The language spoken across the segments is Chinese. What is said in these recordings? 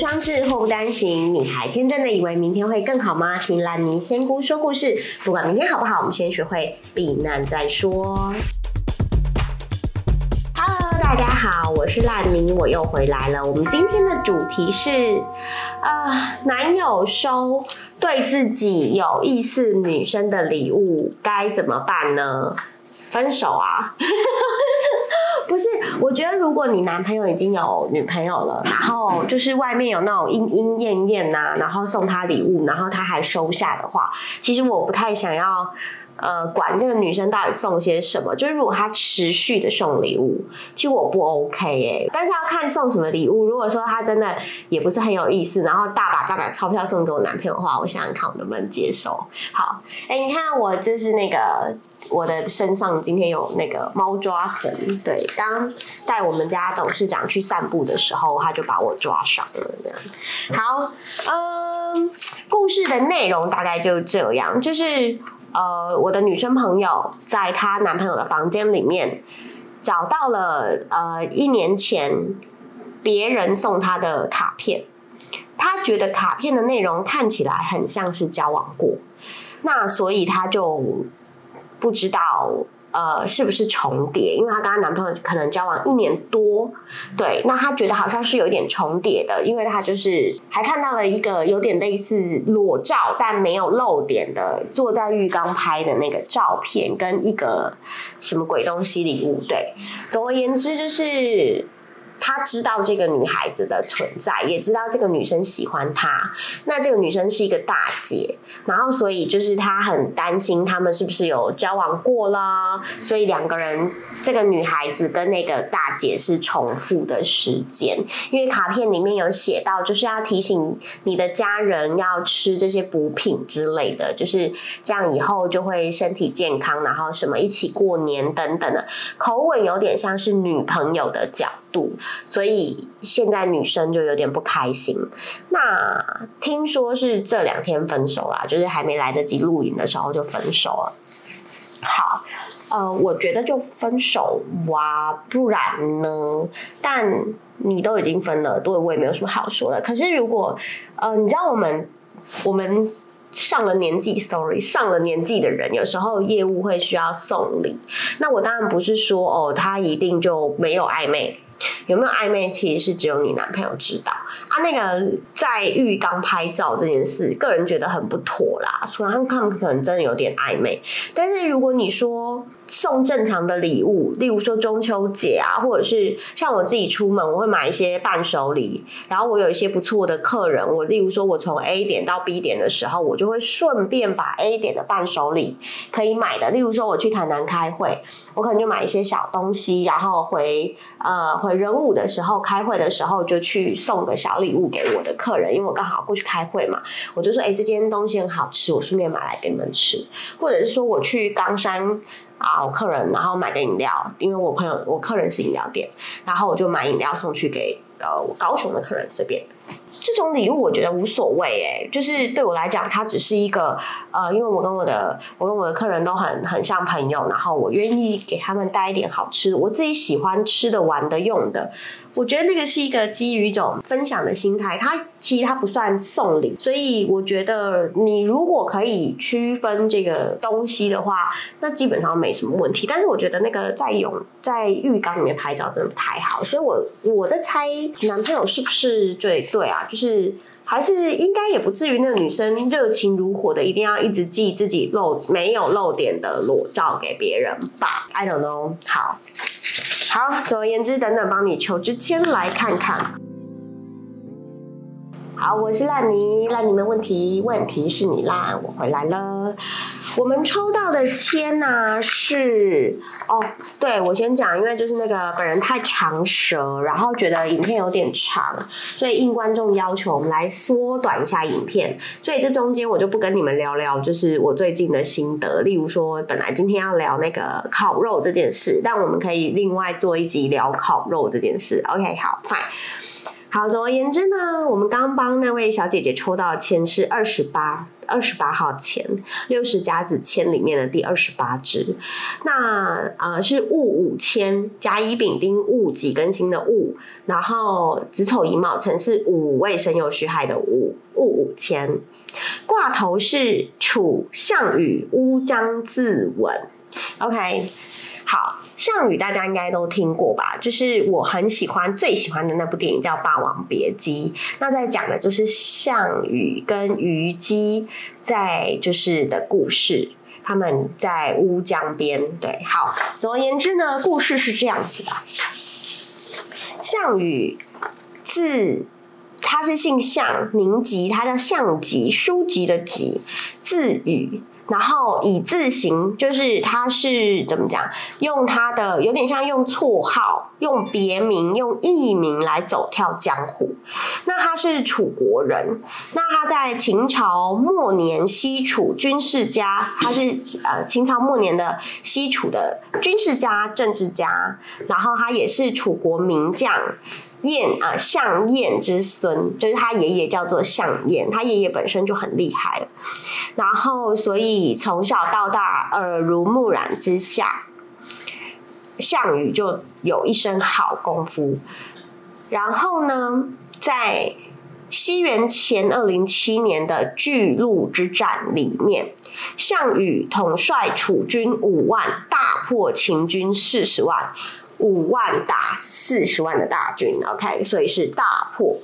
双至，祸不单行。你还天真的以为明天会更好吗？听烂泥仙姑说故事，不管明天好不好，我们先学会避难再说。Hello，大家好，我是烂泥，我又回来了。我们今天的主题是，呃，男友收对自己有意思女生的礼物该怎么办呢？分手啊！不是，我觉得如果你男朋友已经有女朋友了，然后就是外面有那种莺莺燕燕呐，然后送他礼物，然后他还收下的话，其实我不太想要呃管这个女生到底送些什么。就是如果她持续的送礼物，其实我不 OK 哎，但是要看送什么礼物。如果说她真的也不是很有意思，然后大把大把钞票送给我男朋友的话，我想想看我能不能接受。好，哎，你看我就是那个。我的身上今天有那个猫抓痕，对，刚带我们家董事长去散步的时候，他就把我抓伤了。这样，好，嗯，故事的内容大概就这样，就是呃，我的女生朋友在她男朋友的房间里面找到了呃一年前别人送她的卡片，她觉得卡片的内容看起来很像是交往过，那所以她就。不知道呃是不是重叠，因为她跟她男朋友可能交往一年多，对，那她觉得好像是有一点重叠的，因为她就是还看到了一个有点类似裸照但没有露点的坐在浴缸拍的那个照片，跟一个什么鬼东西礼物，对，总而言之就是。他知道这个女孩子的存在，也知道这个女生喜欢他。那这个女生是一个大姐，然后所以就是他很担心他们是不是有交往过啦。所以两个人，这个女孩子跟那个大姐是重复的时间，因为卡片里面有写到，就是要提醒你的家人要吃这些补品之类的，就是这样以后就会身体健康，然后什么一起过年等等的，口吻有点像是女朋友的角度。所以现在女生就有点不开心。那听说是这两天分手啦，就是还没来得及录影的时候就分手了。好，呃，我觉得就分手哇，不然呢？但你都已经分了，对我也没有什么好说的。可是如果呃，你知道我们我们上了年纪，sorry，上了年纪的人，有时候业务会需要送礼。那我当然不是说哦，他一定就没有暧昧。有没有暧昧，其实是只有你男朋友知道。啊，那个在浴缸拍照这件事，个人觉得很不妥啦。虽然他们可能真的有点暧昧，但是如果你说。送正常的礼物，例如说中秋节啊，或者是像我自己出门，我会买一些伴手礼。然后我有一些不错的客人，我例如说我从 A 点到 B 点的时候，我就会顺便把 A 点的伴手礼可以买的，例如说我去台南开会，我可能就买一些小东西，然后回呃回人武的时候开会的时候就去送个小礼物给我的客人，因为我刚好过去开会嘛，我就说哎这件东西很好吃，我顺便买来给你们吃，或者是说我去冈山。啊，我客人然后买个饮料，因为我朋友我客人是饮料店，然后我就买饮料送去给呃我高雄的客人这边。这种礼物我觉得无所谓哎，就是对我来讲，它只是一个呃，因为我跟我的我跟我的客人都很很像朋友，然后我愿意给他们带一点好吃，我自己喜欢吃的、玩的、用的。我觉得那个是一个基于一种分享的心态，它其实它不算送礼，所以我觉得你如果可以区分这个东西的话，那基本上没什么问题。但是我觉得那个在泳在浴缸里面拍照真的不太好，所以我我在猜男朋友是不是最对啊？就是还是应该也不至于那个女生热情如火的，一定要一直寄自己露没有露点的裸照给别人吧？I don't know。好，好，总而言之，等等帮你求之签来看看。好，我是烂泥，烂泥没问题，问题是你烂，我回来了。我们抽到的签呢是哦，对我先讲，因为就是那个本人太长舌，然后觉得影片有点长，所以应观众要求，我们来缩短一下影片。所以这中间我就不跟你们聊聊，就是我最近的心得，例如说本来今天要聊那个烤肉这件事，但我们可以另外做一集聊烤肉这件事。OK，好，Fine。好，总而言之呢，我们刚帮那位小姐姐抽到签是二十八，二十八号签，六十甲子签里面的第二十八支。那呃是戊午签，甲乙丙丁戊己庚辛的戊，然后子丑寅卯辰是午未申酉戌亥的午，戊午签。卦头是处项羽乌江自刎。OK，好。项羽大家应该都听过吧？就是我很喜欢、最喜欢的那部电影叫《霸王别姬》。那在讲的就是项羽跟虞姬在就是的故事，他们在乌江边。对，好，总而言之呢，故事是这样子的：项羽字他是姓项，名籍，他叫项籍，书籍的籍，字羽。然后以字形，就是他是怎么讲？用他的有点像用绰号、用别名、用艺名来走跳江湖。那他是楚国人，那他在秦朝末年西楚军事家，他是呃秦朝末年的西楚的军事家、政治家，然后他也是楚国名将。燕啊，项燕之孙，就是他爷爷叫做项燕，他爷爷本身就很厉害然后，所以从小到大耳濡目染之下，项羽就有一身好功夫。然后呢，在西元前二零七年的巨鹿之战里面，项羽统帅楚军五万，大破秦军四十万。五万打四十万的大军，OK，所以是大破。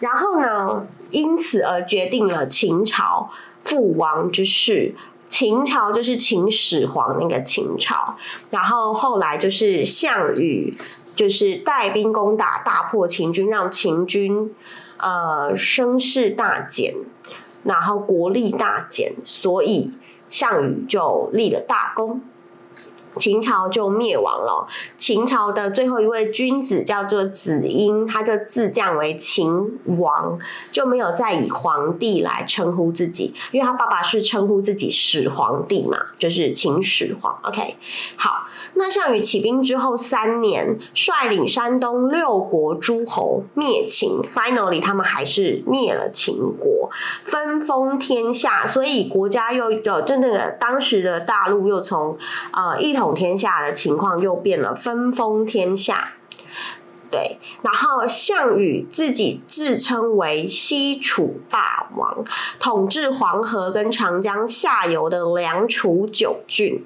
然后呢，因此而决定了秦朝覆亡之势。秦朝就是秦始皇那个秦朝，然后后来就是项羽，就是带兵攻打，大破秦军，让秦军呃声势大减，然后国力大减，所以项羽就立了大功。秦朝就灭亡了。秦朝的最后一位君子叫做子婴，他就自降为秦王，就没有再以皇帝来称呼自己，因为他爸爸是称呼自己始皇帝嘛，就是秦始皇。OK，好，那项羽起兵之后三年，率领山东六国诸侯灭秦，finally 他们还是灭了秦国，分封天下，所以国家又就就那个当时的大陆又从呃一统。统天下的情况又变了，分封天下，对，然后项羽自己自称为西楚霸王，统治黄河跟长江下游的梁楚九郡，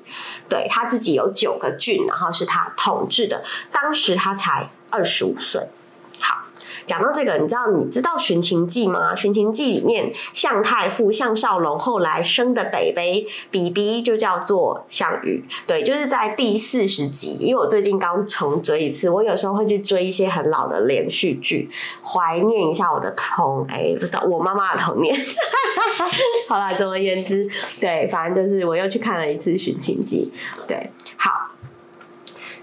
对他自己有九个郡，然后是他统治的，当时他才二十五岁。讲到这个，你知道你知道《寻秦记》吗？《寻秦记》里面向太傅向少龙后来生的 baby BB 就叫做项羽，对，就是在第四十集。因为我最近刚重追一次，我有时候会去追一些很老的连续剧，怀念一下我的童哎，不知道我妈妈的童年。好了，总而言之，对，反正就是我又去看了一次《寻秦记》，对，好。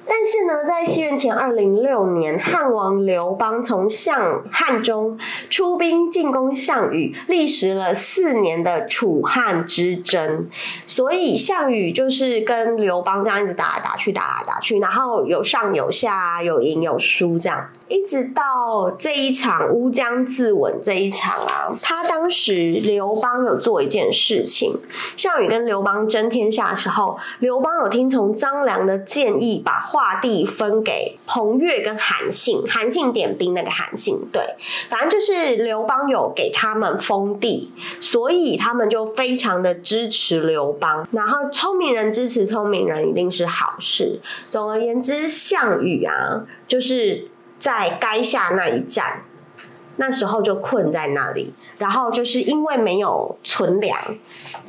但是呢，在西元前二零六年，汉王刘邦从项汉中出兵进攻项羽，历时了四年的楚汉之争。所以项羽就是跟刘邦这样一直打来打去，打来打去，然后有上有下，有赢有输，这样一直到这一场乌江自刎这一场啊。他当时刘邦有做一件事情，项羽跟刘邦争天下的时候，刘邦有听从张良的建议，把划地分给彭越跟韩信，韩信点兵那个韩信，对，反正就是刘邦有给他们封地，所以他们就非常的支持刘邦。然后聪明人支持聪明人一定是好事。总而言之，项羽啊，就是在垓下那一战。那时候就困在那里，然后就是因为没有存粮，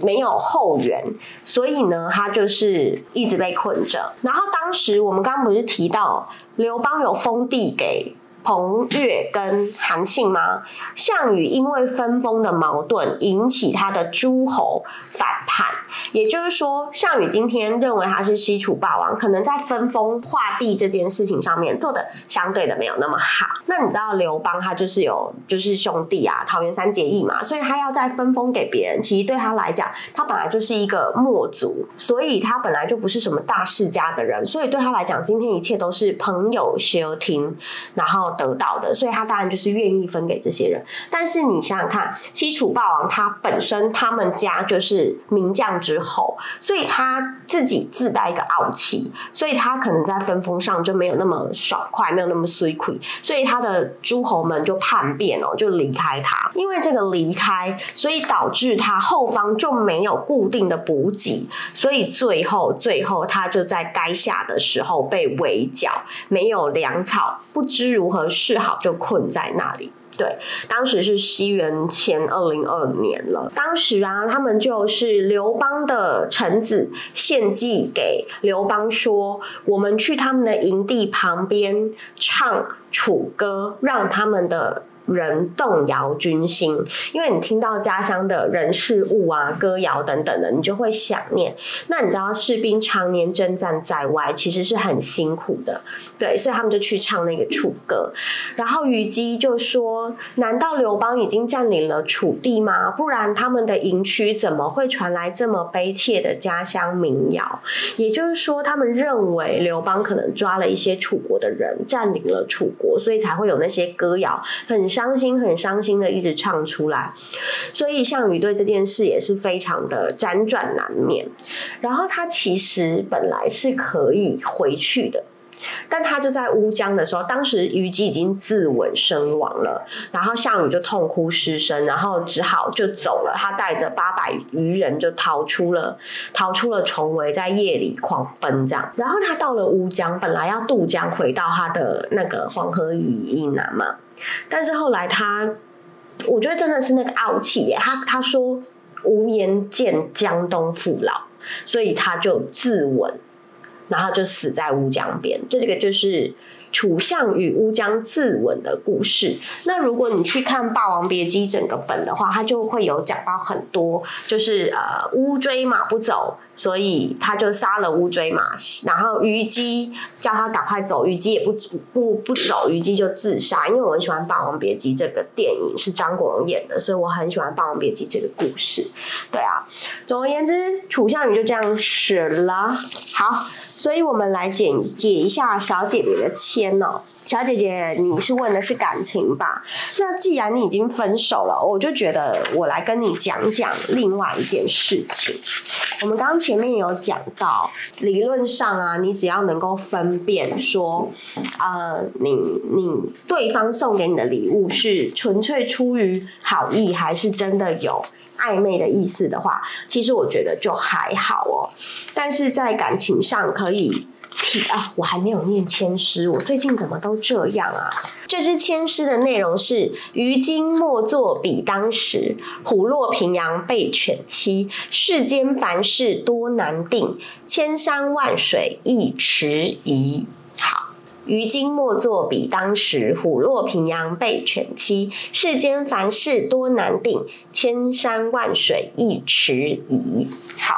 没有后援，所以呢，他就是一直被困着。然后当时我们刚刚不是提到刘邦有封地给。彭越跟韩信吗？项羽因为分封的矛盾引起他的诸侯反叛，也就是说，项羽今天认为他是西楚霸王，可能在分封划地这件事情上面做的相对的没有那么好。那你知道刘邦他就是有就是兄弟啊，桃园三结义嘛，所以他要再分封给别人，其实对他来讲，他本来就是一个末族，所以他本来就不是什么大世家的人，所以对他来讲，今天一切都是朋友休听，然后。得到的，所以他当然就是愿意分给这些人。但是你想想看，西楚霸王他本身他们家就是名将之后，所以他自己自带一个傲气，所以他可能在分封上就没有那么爽快，没有那么 s w 所以他的诸侯们就叛变哦，就离开他。因为这个离开，所以导致他后方就没有固定的补给，所以最后最后他就在该下的时候被围剿，没有粮草，不知如何是好，就困在那里。对，当时是西元前二零二年了。当时啊，他们就是刘邦的臣子献祭给刘邦说：“我们去他们的营地旁边唱楚歌，让他们的。”人动摇军心，因为你听到家乡的人事物啊、歌谣等等的，你就会想念。那你知道士兵常年征战在外，其实是很辛苦的，对，所以他们就去唱那个楚歌。然后虞姬就说：“难道刘邦已经占领了楚地吗？不然他们的营区怎么会传来这么悲切的家乡民谣？也就是说，他们认为刘邦可能抓了一些楚国的人，占领了楚国，所以才会有那些歌谣很。”伤心，很伤心的一直唱出来，所以项羽对这件事也是非常的辗转难眠。然后他其实本来是可以回去的。但他就在乌江的时候，当时虞姬已经自刎身亡了，然后项羽就痛哭失声，然后只好就走了。他带着八百余人就逃出了，逃出了重围，在夜里狂奔这样。然后他到了乌江，本来要渡江回到他的那个黄河以南嘛，但是后来他，我觉得真的是那个傲气耶，他他说无颜见江东父老，所以他就自刎。然后就死在乌江边，这个就是楚项羽乌江自刎的故事。那如果你去看《霸王别姬》整个本的话，它就会有讲到很多，就是呃乌追马不走。所以他就杀了乌骓马，然后虞姬叫他赶快走，虞姬也不不不走，虞姬就自杀。因为我很喜欢《霸王别姬》这个电影，是张国荣演的，所以我很喜欢《霸王别姬》这个故事。对啊，总而言之，楚项羽就这样死了。好，所以我们来解解一下小姐姐的签哦。小姐姐，你是问的是感情吧？那既然你已经分手了，我就觉得我来跟你讲讲另外一件事情。我们刚刚前面有讲到，理论上啊，你只要能够分辨说，呃，你你对方送给你的礼物是纯粹出于好意，还是真的有暧昧的意思的话，其实我觉得就还好哦。但是在感情上可可以替。啊！我还没有念千诗，我最近怎么都这样啊？这支千诗的内容是：于今莫作比当时，虎落平阳被犬欺。世间凡事多难定，千山万水一迟疑。好。于今莫作比当时，虎落平阳被犬欺。世间凡事多难定，千山万水一迟疑。好，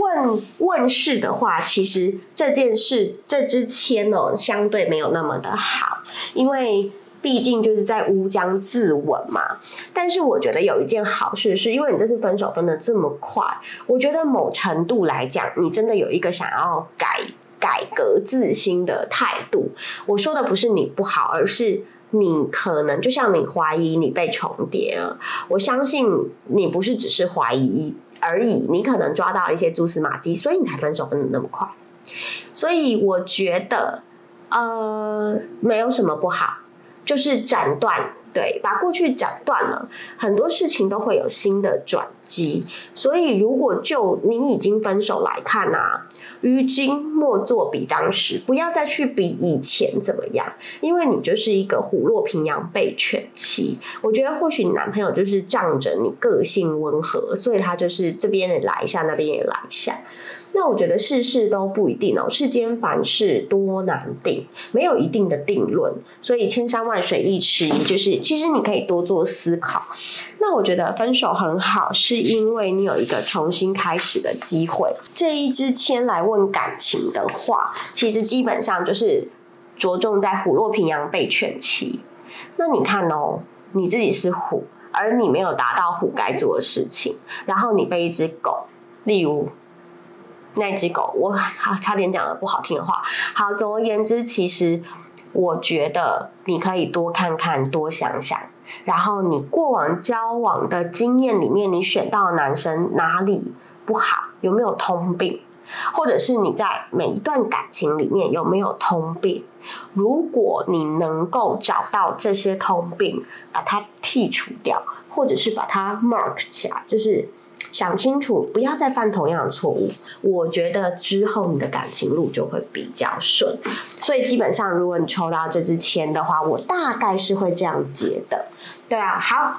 问问世的话，其实这件事这支签哦，相对没有那么的好，因为毕竟就是在乌江自刎嘛。但是我觉得有一件好事，是因为你这次分手分的这么快，我觉得某程度来讲，你真的有一个想要改。改革自新的态度，我说的不是你不好，而是你可能就像你怀疑你被重叠了。我相信你不是只是怀疑而已，你可能抓到一些蛛丝马迹，所以你才分手分的那么快。所以我觉得，呃，没有什么不好，就是斩断。对，把过去斩断了，很多事情都会有新的转机。所以，如果就你已经分手来看啊，于今莫作比当时，不要再去比以前怎么样，因为你就是一个虎落平阳被犬欺。我觉得或许你男朋友就是仗着你个性温和，所以他就是这边也来一下，那边也来一下。那我觉得事事都不一定哦，世间凡事多难定，没有一定的定论，所以千山万水一池，就是其实你可以多做思考。那我觉得分手很好，是因为你有一个重新开始的机会。这一支签来问感情的话，其实基本上就是着重在虎落平阳被犬欺。那你看哦，你自己是虎，而你没有达到虎该做的事情，然后你被一只狗，例如。那只狗，我好差点讲了不好听的话。好，总而言之，其实我觉得你可以多看看，多想想。然后你过往交往的经验里面，你选到的男生哪里不好？有没有通病？或者是你在每一段感情里面有没有通病？如果你能够找到这些通病，把它剔除掉，或者是把它 mark 起来，就是想清楚，不要再犯同样的错误。我觉得之后你的感情路就会比较顺。所以基本上，如果你抽到这支签的话，我大概是会这样解的。对啊，好啊，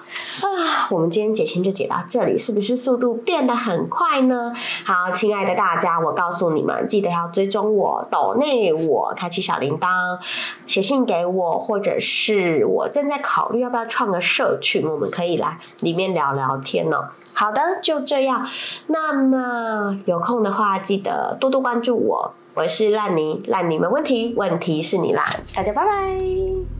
我们今天解签就解到这里，是不是速度变得很快呢？好，亲爱的大家，我告诉你们，记得要追踪我，抖内我，开启小铃铛，写信给我，或者是我正在考虑要不要创个社群，我们可以来里面聊聊天哦。好的，就这样。那么有空的话，记得多多关注我。我是烂泥，烂泥没问题，问题是你烂。大家拜拜。